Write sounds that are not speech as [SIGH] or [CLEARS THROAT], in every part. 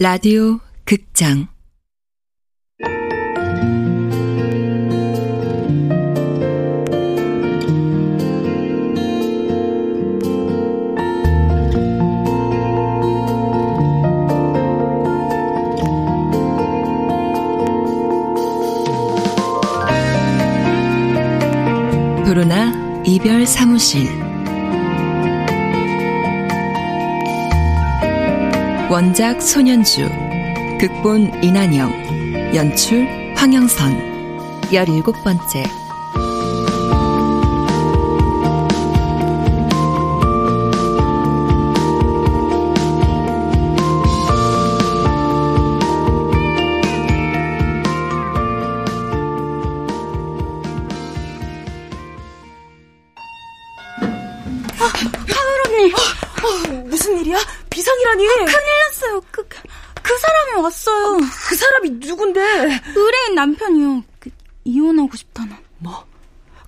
라디오 극장. 도로나 이별 사무실 원작 손현주 극본 이난영 연출 황영선. 열일곱 번째 의뢰인 남편이요. 그, 이혼하고 싶다는. 뭐?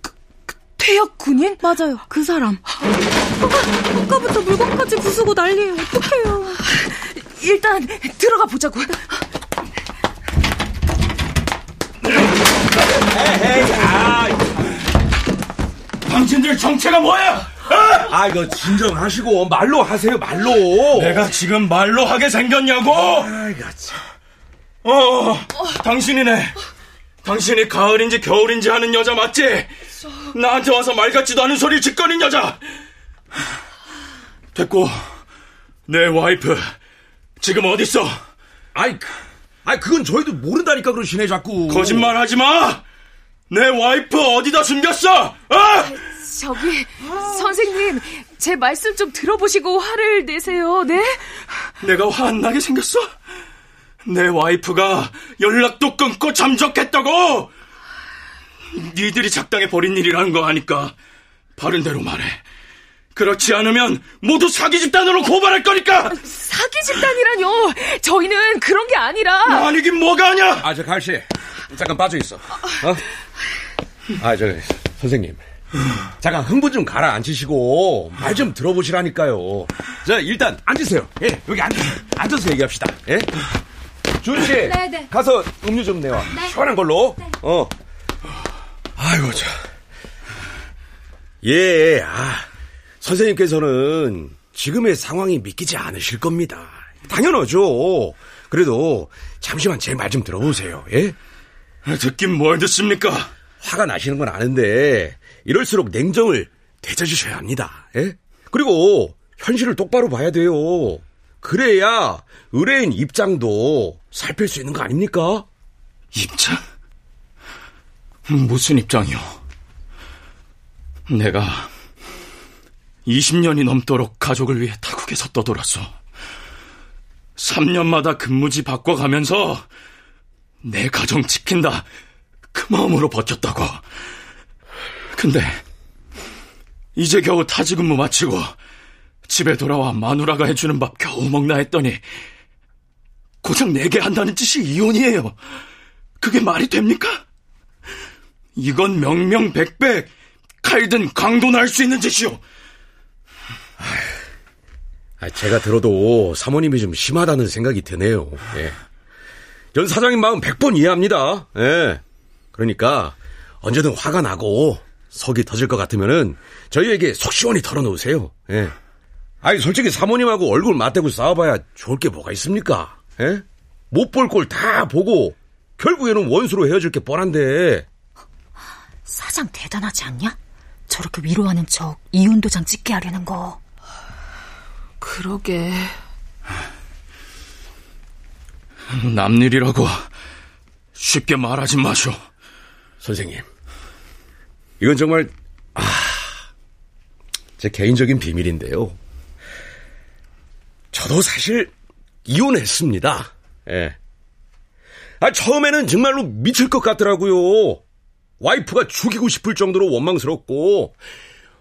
그, 그 퇴역 군인? 맞아요. 그 사람. 아까, 아까 부터 물건까지 부수고 난리예요. 어떡해요. 일단 들어가 보자고. 에이, 아, 당신들 정체가 뭐야? 아, 이거 진정하시고 말로 하세요, 말로. 내가 지금 말로 하게 생겼냐고? 아이고, 참. 어, 당신이네. 당신이 가을인지 겨울인지 하는 여자 맞지? 나한테 와서 말 같지도 않은 소리 짓거린 여자. 됐고, 내 와이프 지금 어딨어? 아이, 아이 그건 저희도 모른다니까 그러시네 자꾸. 거짓말 하지 마. 내 와이프 어디다 숨겼어? 어? 저기 선생님 제 말씀 좀 들어보시고 화를 내세요. 네? 내가 화 안 나게 생겼어? 내 와이프가 연락도 끊고 잠적했다고! 니들이 작당해 버린 일이라는 거 아니까 바른 대로 말해. 그렇지 않으면 모두 사기 집단으로 고발할 거니까! 사기 집단이라뇨. 저희는 그런 게 아니라. 아니긴 뭐가 아냐! 아, 저 갈씨. 잠깐 빠져 있어. 어? 아, 저 선생님. 잠깐 흥분 좀 가라앉히시고 말 좀 들어보시라니까요. 자, 일단 앉으세요. 예, 여기 앉, 앉아서 얘기합시다. 예? 준 씨, 네. 가서 음료 좀 내와. 시원한 걸로. 어. 아이고 참. 예, 아, 선생님께서는 지금의 상황이 믿기지 않으실 겁니다. 당연하죠. 그래도 잠시만 제 말 좀 들어보세요. 예? 듣긴 뭘 듣습니까? 화가 나시는 건 아는데 이럴수록 냉정을 되찾으셔야 합니다. 예? 그리고 현실을 똑바로 봐야 돼요. 그래야 의뢰인 입장도 살필 수 있는 거 아닙니까? 입장? 무슨 입장이요? 내가 20년이 넘도록 가족을 위해 타국에서 떠돌았어. 3년마다 근무지 바꿔가면서 내 가정 지킨다 그 마음으로 버텼다고. 근데 이제 겨우 타지 근무 마치고 집에 돌아와 마누라가 해주는 밥 겨우 먹나 했더니 고작 내게 한다는 짓이 이혼이에요. 그게 말이 됩니까? 이건 명명백백 칼든 강도 날수 있는 짓이오. 아, 제가 들어도 사모님이 좀 심하다는 생각이 드네요. 예. 전 사장님 마음 100번 이해합니다. 예. 그러니까 언제든 화가 나고 속이 터질 것 같으면은 저희에게 속 시원히 털어놓으세요. 예. 아니 솔직히 사모님하고 얼굴 맞대고 싸워봐야 좋을 게 뭐가 있습니까? 예? 못볼꼴다 보고 결국에는 원수로 헤어질 게 뻔한데 사장 대단하지 않냐? 저렇게 위로하는 척 이혼 도장 찍게 하려는 거. 그러게. 남일이라고 쉽게 말하지 마쇼. 선생님 이건 정말 아, 제 개인적인 비밀인데요. 저도 사실 이혼했습니다. 예. 아, 처음에는 정말로 미칠 것 같더라고요. 와이프가 죽이고 싶을 정도로 원망스럽고,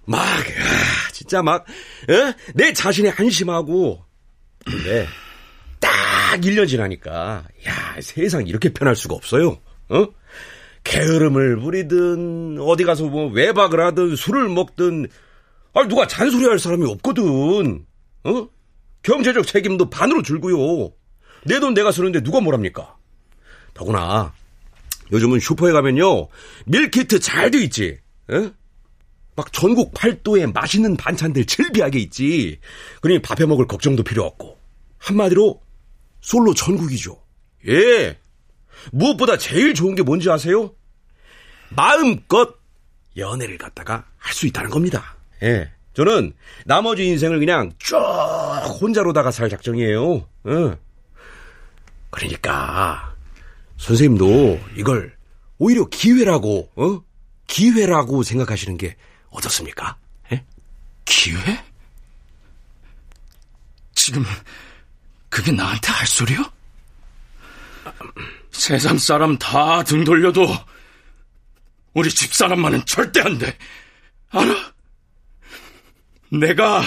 막, 아, 진짜 막, 어? 내 자신이 한심하고. 근데, 딱 1년 지나니까, 야, 세상 이렇게 편할 수가 없어요. 어? 게으름을 부리든, 어디 가서 뭐 외박을 하든, 술을 먹든, 아 누가 잔소리 할 사람이 없거든. 어? 경제적 책임도 반으로 줄고요. 내 돈 내가 쓰는데 누가 뭐랍니까? 더구나 요즘은 슈퍼에 가면요 밀키트 잘 돼 있지. 에? 막 전국 팔도에 맛있는 반찬들 즐비하게 있지. 그러니 밥해 먹을 걱정도 필요 없고 한마디로 솔로 천국이죠. 예. 무엇보다 제일 좋은 게 뭔지 아세요? 마음껏 연애를 갖다가 할 수 있다는 겁니다. 예. 저는 나머지 인생을 그냥 쭉 혼자로다가 살 작정이에요. 예. 그러니까 선생님도 이걸 오히려 기회라고, 어? 기회라고 생각하시는 게 어떻습니까? 예? 기회? 지금 그게 나한테 할 소리요? 세상 사람 다 등 돌려도 우리 집사람만은 절대 안 돼. 알아? 내가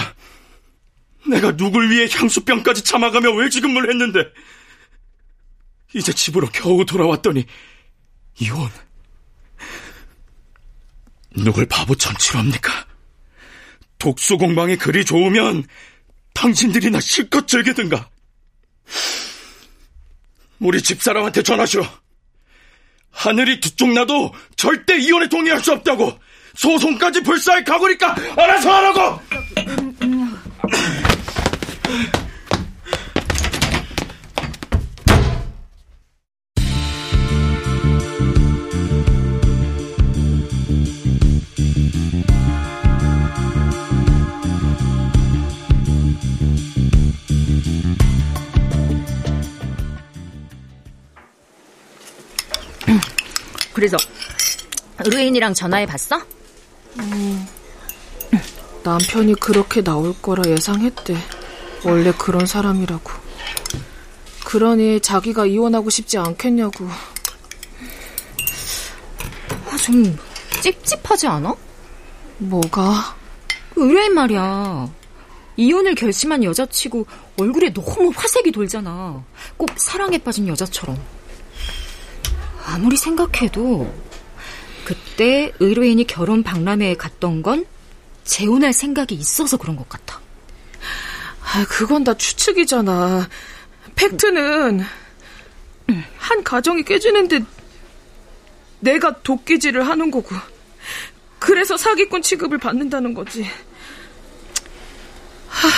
내가 누굴 위해 향수병까지 참아가며 외지근무를 했는데 이제 집으로 겨우 돌아왔더니 이혼. 누굴 바보 천치로 합니까? 독수 공방이 그리 좋으면 당신들이나 실컷 즐기든가. 우리 집사람한테 전하시오. 하늘이 두쪽 나도 절대 이혼에 동의할 수 없다고. 소송까지 불사할 각오니까 알아서 하라고. 그래서 의뢰인이랑 전화해 봤어? 음, 남편이 그렇게 나올 거라 예상했대. 원래 그런 사람이라고. 그러니 자기가 이혼하고 싶지 않겠냐고. 아, 좀 찝찝하지 않아? 뭐가? 의뢰인 말이야. 이혼을 결심한 여자치고 얼굴에 너무 화색이 돌잖아. 꼭 사랑에 빠진 여자처럼. 아무리 생각해도 그때 의뢰인이 결혼 박람회에 갔던 건 재혼할 생각이 있어서 그런 것 같아. 아, 그건 다 추측이잖아. 팩트는 한 가정이 깨지는데 내가 도끼질을 하는 거고 그래서 사기꾼 취급을 받는다는 거지. 하,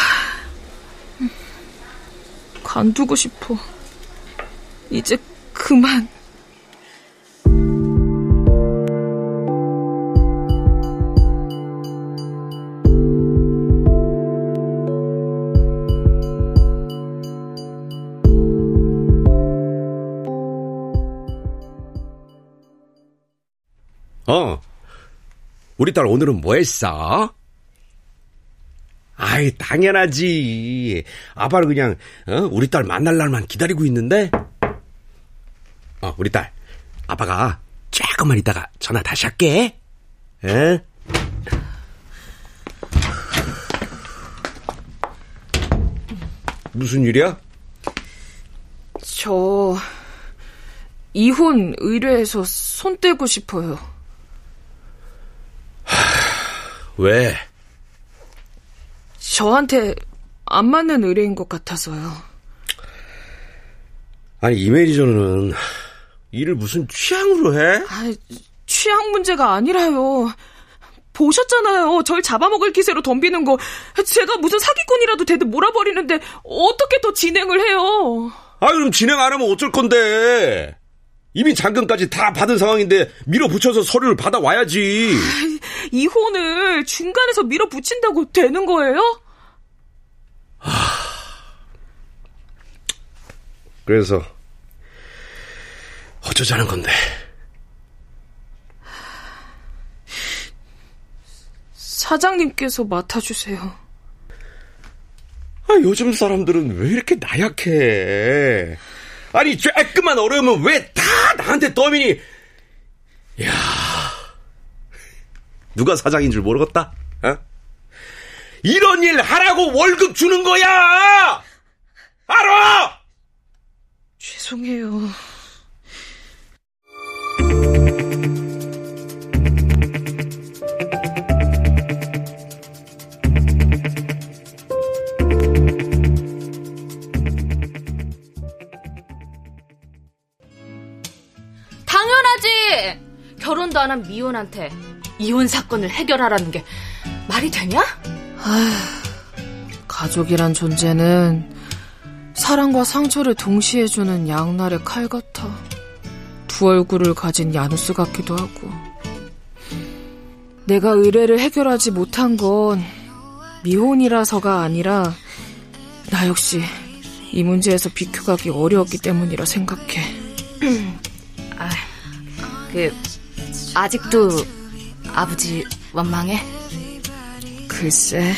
관두고 싶어. 이제 그만. 우리 딸 오늘은 뭐 했어? 아이, 당연하지. 아빠는 그냥, 어? 우리 딸 만날 날만 기다리고 있는데? 어, 우리 딸. 아빠가 조금만 있다가 전화 다시 할게. 에? 무슨 일이야? 저, 이혼 의뢰해서 손 떼고 싶어요. 왜? 저한테 안 맞는 의뢰인 것 같아서요. 아니, 이 매니저는 일을 무슨 취향으로 해? 아, 취향 문제가 아니라요. 보셨잖아요. 절 잡아먹을 기세로 덤비는 거. 제가 무슨 사기꾼이라도 되듯 몰아버리는데 어떻게 더 진행을 해요? 아, 그럼 진행 안 하면 어쩔 건데? 이미 잔금까지 다 받은 상황인데 밀어붙여서 서류를 받아와야지. 이 혼을 중간에서 밀어붙인다고 되는 거예요? 그래서 어쩌자는 건데. 사장님께서 맡아주세요. 아, 요즘 사람들은 왜 이렇게 나약해? 아니, 조금만 어려우면 왜 다 나한테 떠미니? 야 누가 사장인 줄 모르겠다. 어? 이런 일 하라고 월급 주는 거야. 알아? 죄송해요. 결혼도 안 한 미혼한테 이혼 사건을 해결하라는 게 말이 되냐? 가족이란 존재는 사랑과 상처를 동시에 주는 양날의 칼 같아. 두 얼굴을 가진 야누스 같기도 하고. 내가 의뢰를 해결하지 못한 건 미혼이라서가 아니라 나 역시 이 문제에서 비켜가기 어려웠기 때문이라 생각해. [CLEARS THROAT] 아, 그 아직도 아버지 원망해? 글쎄,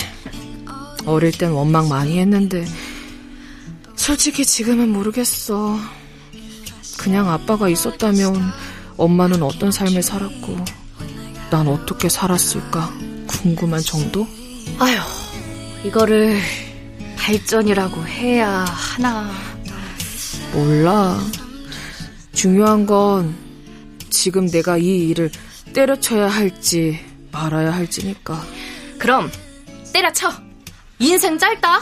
어릴 땐 원망 많이 했는데 솔직히 지금은 모르겠어. 그냥 아빠가 있었다면 엄마는 어떤 삶을 살았고 난 어떻게 살았을까 궁금한 정도? 아휴, 이거를 발전이라고 해야 하나. 몰라. 중요한 건 지금 내가 이 일을 때려쳐야 할지 말아야 할지니까. 그럼 때려쳐. 인생 짧다.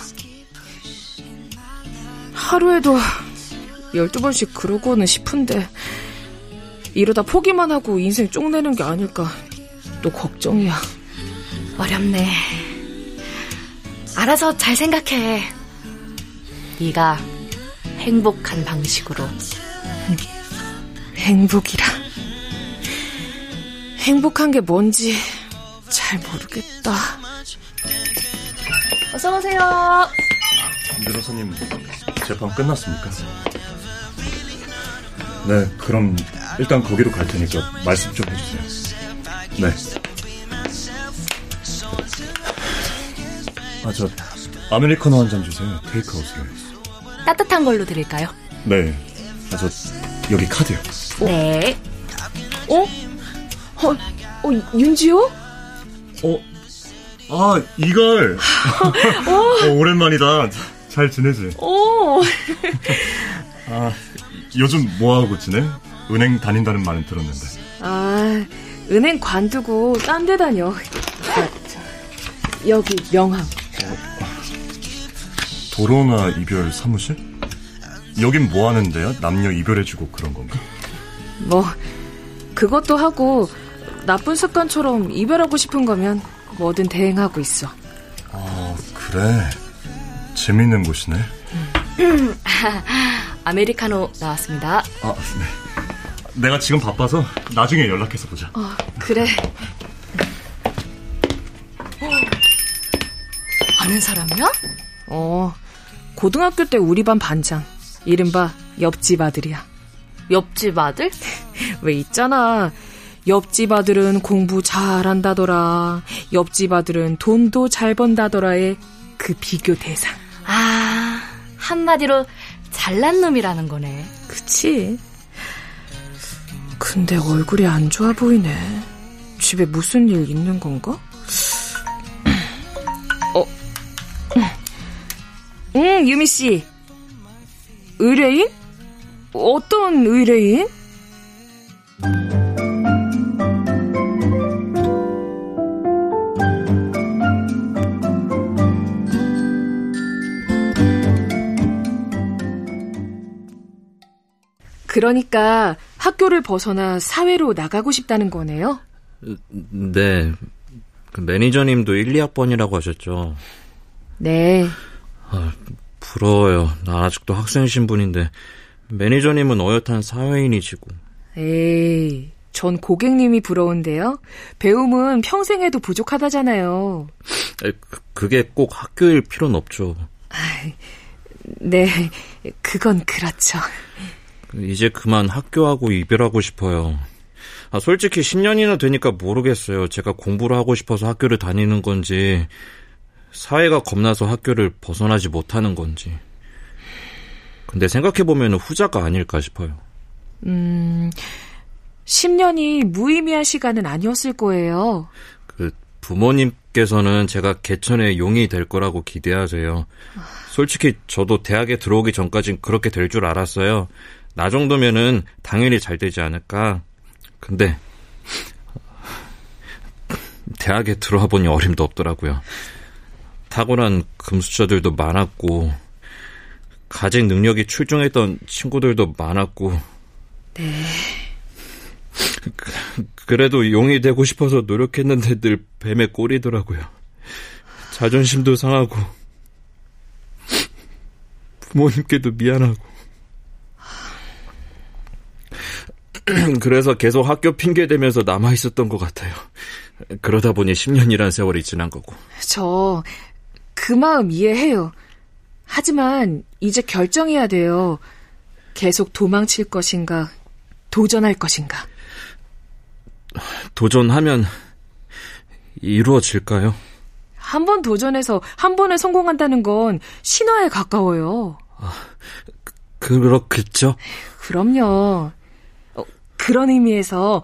하루에도 12번씩 그러고는 싶은데 이러다 포기만 하고 인생 쪽내는 게 아닐까 또 걱정이야. 어렵네. 알아서 잘 생각해. 네가 행복한 방식으로. 행복이라. 행복한 게 뭔지 잘 모르겠다. 어서 오세요. 변호사님 재판 끝났습니까? 네, 그럼 일단 거기로 갈 테니까 말씀 좀 해주세요. 네. 아, 저 아메리카노 한 잔 주세요. 테이크아웃으로. 따뜻한 걸로 드릴까요? 네. 아, 저 여기 카드요. 네. 어? 어, 어 윤지호? 어? 아, 이걸. [LAUGHS] 어, 오랜만이다. 잘 지내지? 오. 아, 요즘 뭐 하고 지내? 은행 다닌다는 말은 들었는데. 아, 은행 관두고 딴 데 다녀. 아, 여기 명함. 도로나 이별 사무실? 여긴 뭐 하는데요? 남녀 이별해주고 그런 건가? 뭐 그것도 하고 나쁜 습관처럼 이별하고 싶은 거면 뭐든 대행하고 있어. 아, 그래. 재밌는 곳이네. [LAUGHS] 아메리카노 나왔습니다. 아, 네. 내가 지금 바빠서 나중에 연락해서 보자. 어, 그래. 아는 사람이야? 어, 고등학교 때 우리 반 반장. 이른바 옆집 아들이야. 옆집 아들? [LAUGHS] 왜 있잖아. 옆집 아들은 공부 잘한다더라. 옆집 아들은 돈도 잘 번다더라의 그 비교 대상. 아, 한마디로 잘난 놈이라는 거네. 그치? 근데 얼굴이 안 좋아 보이네. 집에 무슨 일 있는 건가? 어, 응, 유미 씨. 의뢰인? 어떤 의뢰인? 그러니까 학교를 벗어나 사회로 나가고 싶다는 거네요? 네. 그 매니저님도 1, 2학번이라고 하셨죠. 네. 아, 부러워요. 나 아직도 학생 신분인데 매니저님은 어엿한 사회인이시고. 에이, 전 고객님이 부러운데요. 배움은 평생 해도 부족하다잖아요. 에, 그, 그게 꼭 학교일 필요는 없죠. 네, 그건 그렇죠. 이제 그만 학교하고 이별하고 싶어요. 아, 솔직히 10년이나 되니까 모르겠어요. 제가 공부를 하고 싶어서 학교를 다니는 건지, 사회가 겁나서 학교를 벗어나지 못하는 건지. 근데 생각해보면 후자가 아닐까 싶어요. 음, 10년이 무의미한 시간은 아니었을 거예요. 그, 부모님께서는 제가 개천의 용이 될 거라고 기대하세요. 솔직히 저도 대학에 들어오기 전까진 그렇게 될 줄 알았어요. 나 정도면은 당연히 잘 되지 않을까. 근데 대학에 들어와 보니 어림도 없더라고요. 탁월한 금수저들도 많았고 가진 능력이 출중했던 친구들도 많았고 네. 그래도 용이 되고 싶어서 노력했는데 늘 뱀의 꼴이더라고요. 자존심도 상하고 부모님께도 미안하고 [CLEARS THROAT] 그래서 계속 학교 핑계 대면서 남아 있었던 것 같아요. 그러다 보니 10년이란 세월이 지난 거고. 저 그 마음 이해해요. 하지만 이제 결정해야 돼요. 계속 도망칠 것인가, 도전할 것인가. 도전하면 이루어질까요? 한 번 도전해서 한 번에 성공한다는 건 신화에 가까워요. 그렇겠죠? 그럼요. 어, 그런 의미에서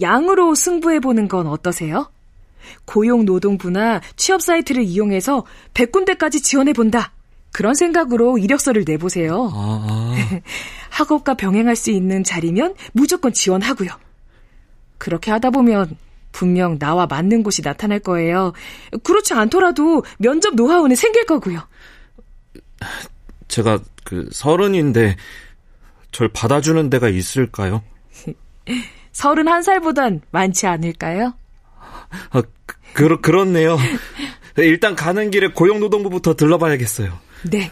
양으로 승부해보는 건 어떠세요? 고용노동부나 취업 사이트를 이용해서 100군데까지 지원해본다. 그런 생각으로 이력서를 내보세요. 아, [LAUGHS] 학업과 병행할 수 있는 자리면 무조건 지원하고요. 그렇게 하다 보면 분명 나와 맞는 곳이 나타날 거예요. 그렇지 않더라도 면접 노하우는 생길 거고요. 제가 그 서른인데 절 받아주는 데가 있을까요? 31살보단 많지 않을까요? 아, 그, 그렇네요. 일단 가는 길에 고용노동부부터 들러봐야겠어요. 네.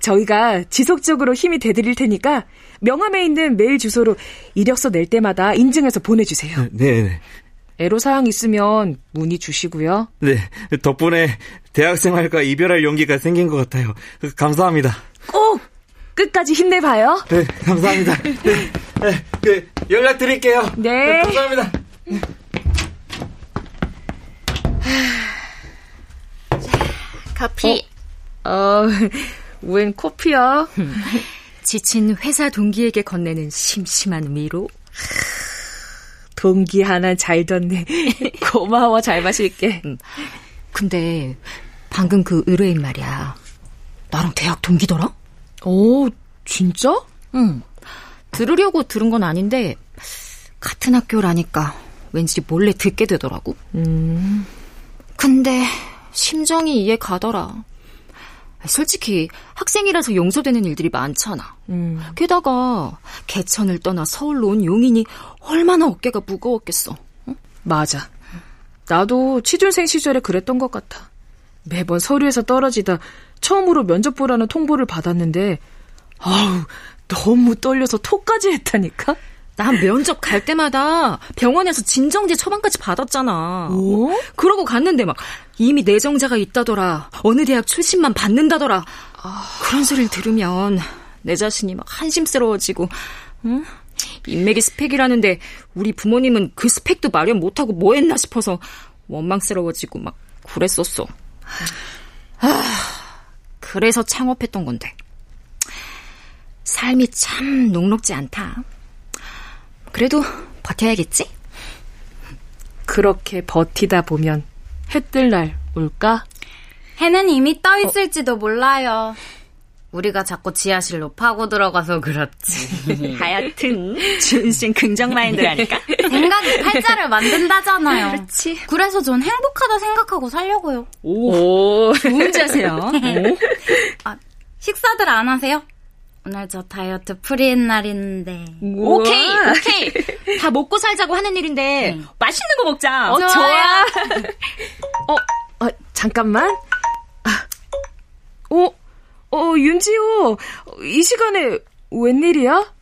저희가 지속적으로 힘이 돼드릴 테니까 명함에 있는 메일 주소로 이력서 낼 때마다 인증해서 보내주세요. 네, 네. 애로사항 있으면 문의 주시고요. 네. 덕분에 대학생활과 이별할 용기가 생긴 것 같아요. 감사합니다. 꼭 끝까지 힘내봐요. 네, 감사합니다. 네, [LAUGHS] 네, 네 연락 드릴게요. 네. 감사합니다. 커피. 어, [LAUGHS] 웬 코피야? [LAUGHS] 지친 회사 동기에게 건네는 심심한 위로. 동기 하나 잘 뒀네. [LAUGHS] 고마워, 잘 마실게. 근데 방금 그 의뢰인 말이야. 나랑 대학 동기더라? 오, 진짜? 응. 들으려고 들은 건 아닌데 같은 학교라니까 왠지 몰래 듣게 되더라고. 음. 근데 심정이 이해 가더라. 솔직히 학생이라서 용서되는 일들이 많잖아. 음. 게다가 개천을 떠나 서울로 온 용인이 얼마나 어깨가 무거웠겠어. 응? 맞아. 나도 취준생 시절에 그랬던 것 같아. 매번 서류에서 떨어지다 처음으로 면접 보라는 통보를 받았는데 아우 너무 떨려서 토까지 했다니까. 난 면접 갈 때마다 병원에서 진정제 처방까지 받았잖아. 오? 그러고 갔는데 막 이미 내정자가 있다더라. 어느 대학 출신만 받는다더라. 그런 소리를 들으면 내 자신이 막 한심스러워지고, 응? 인맥이 스펙이라는데 우리 부모님은 그 스펙도 마련 못하고 뭐 했나 싶어서 원망스러워지고 막 그랬었어. 아, 그래서 창업했던 건데. 삶이 참 녹록지 않다. 그래도 버텨야겠지? 그렇게 버티다 보면 해 뜰 날 올까? 해는 이미 떠 있을지도 몰라요. 우리가 자꾸 지하실로 파고 들어가서 그렇지. [LAUGHS] 하여튼 준신 긍정 마인드라니까. [LAUGHS] 생각이 팔자를 만든다잖아요. 그렇지. 그래서 전 행복하다 생각하고 살려고요. 오, 좋은 자세요. 아, 식사들 안 하세요? 오늘 저 다이어트 프리인 날인데. 오케이, 오케이. [LAUGHS] 다 먹고 살자고 하는 일인데 맛있는 거 먹자. 어, 좋아요. 좋아. [LAUGHS] 어, 어, 잠깐만. 아, 어, 어, 윤지호. 이 시간에 웬일이야?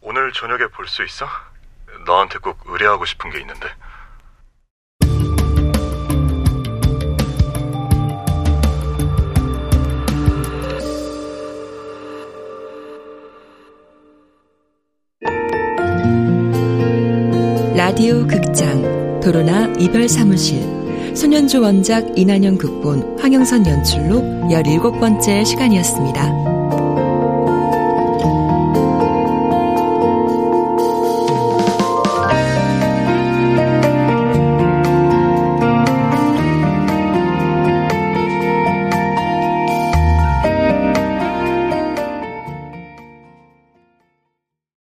오늘 저녁에 볼 수 있어? 너한테 꼭 의뢰하고 싶은 게 있는데. 라디오 극장 도로나 이별 사무실 소년주 원작 이난영 극본 황영선 연출로 17번째 시간이었습니다.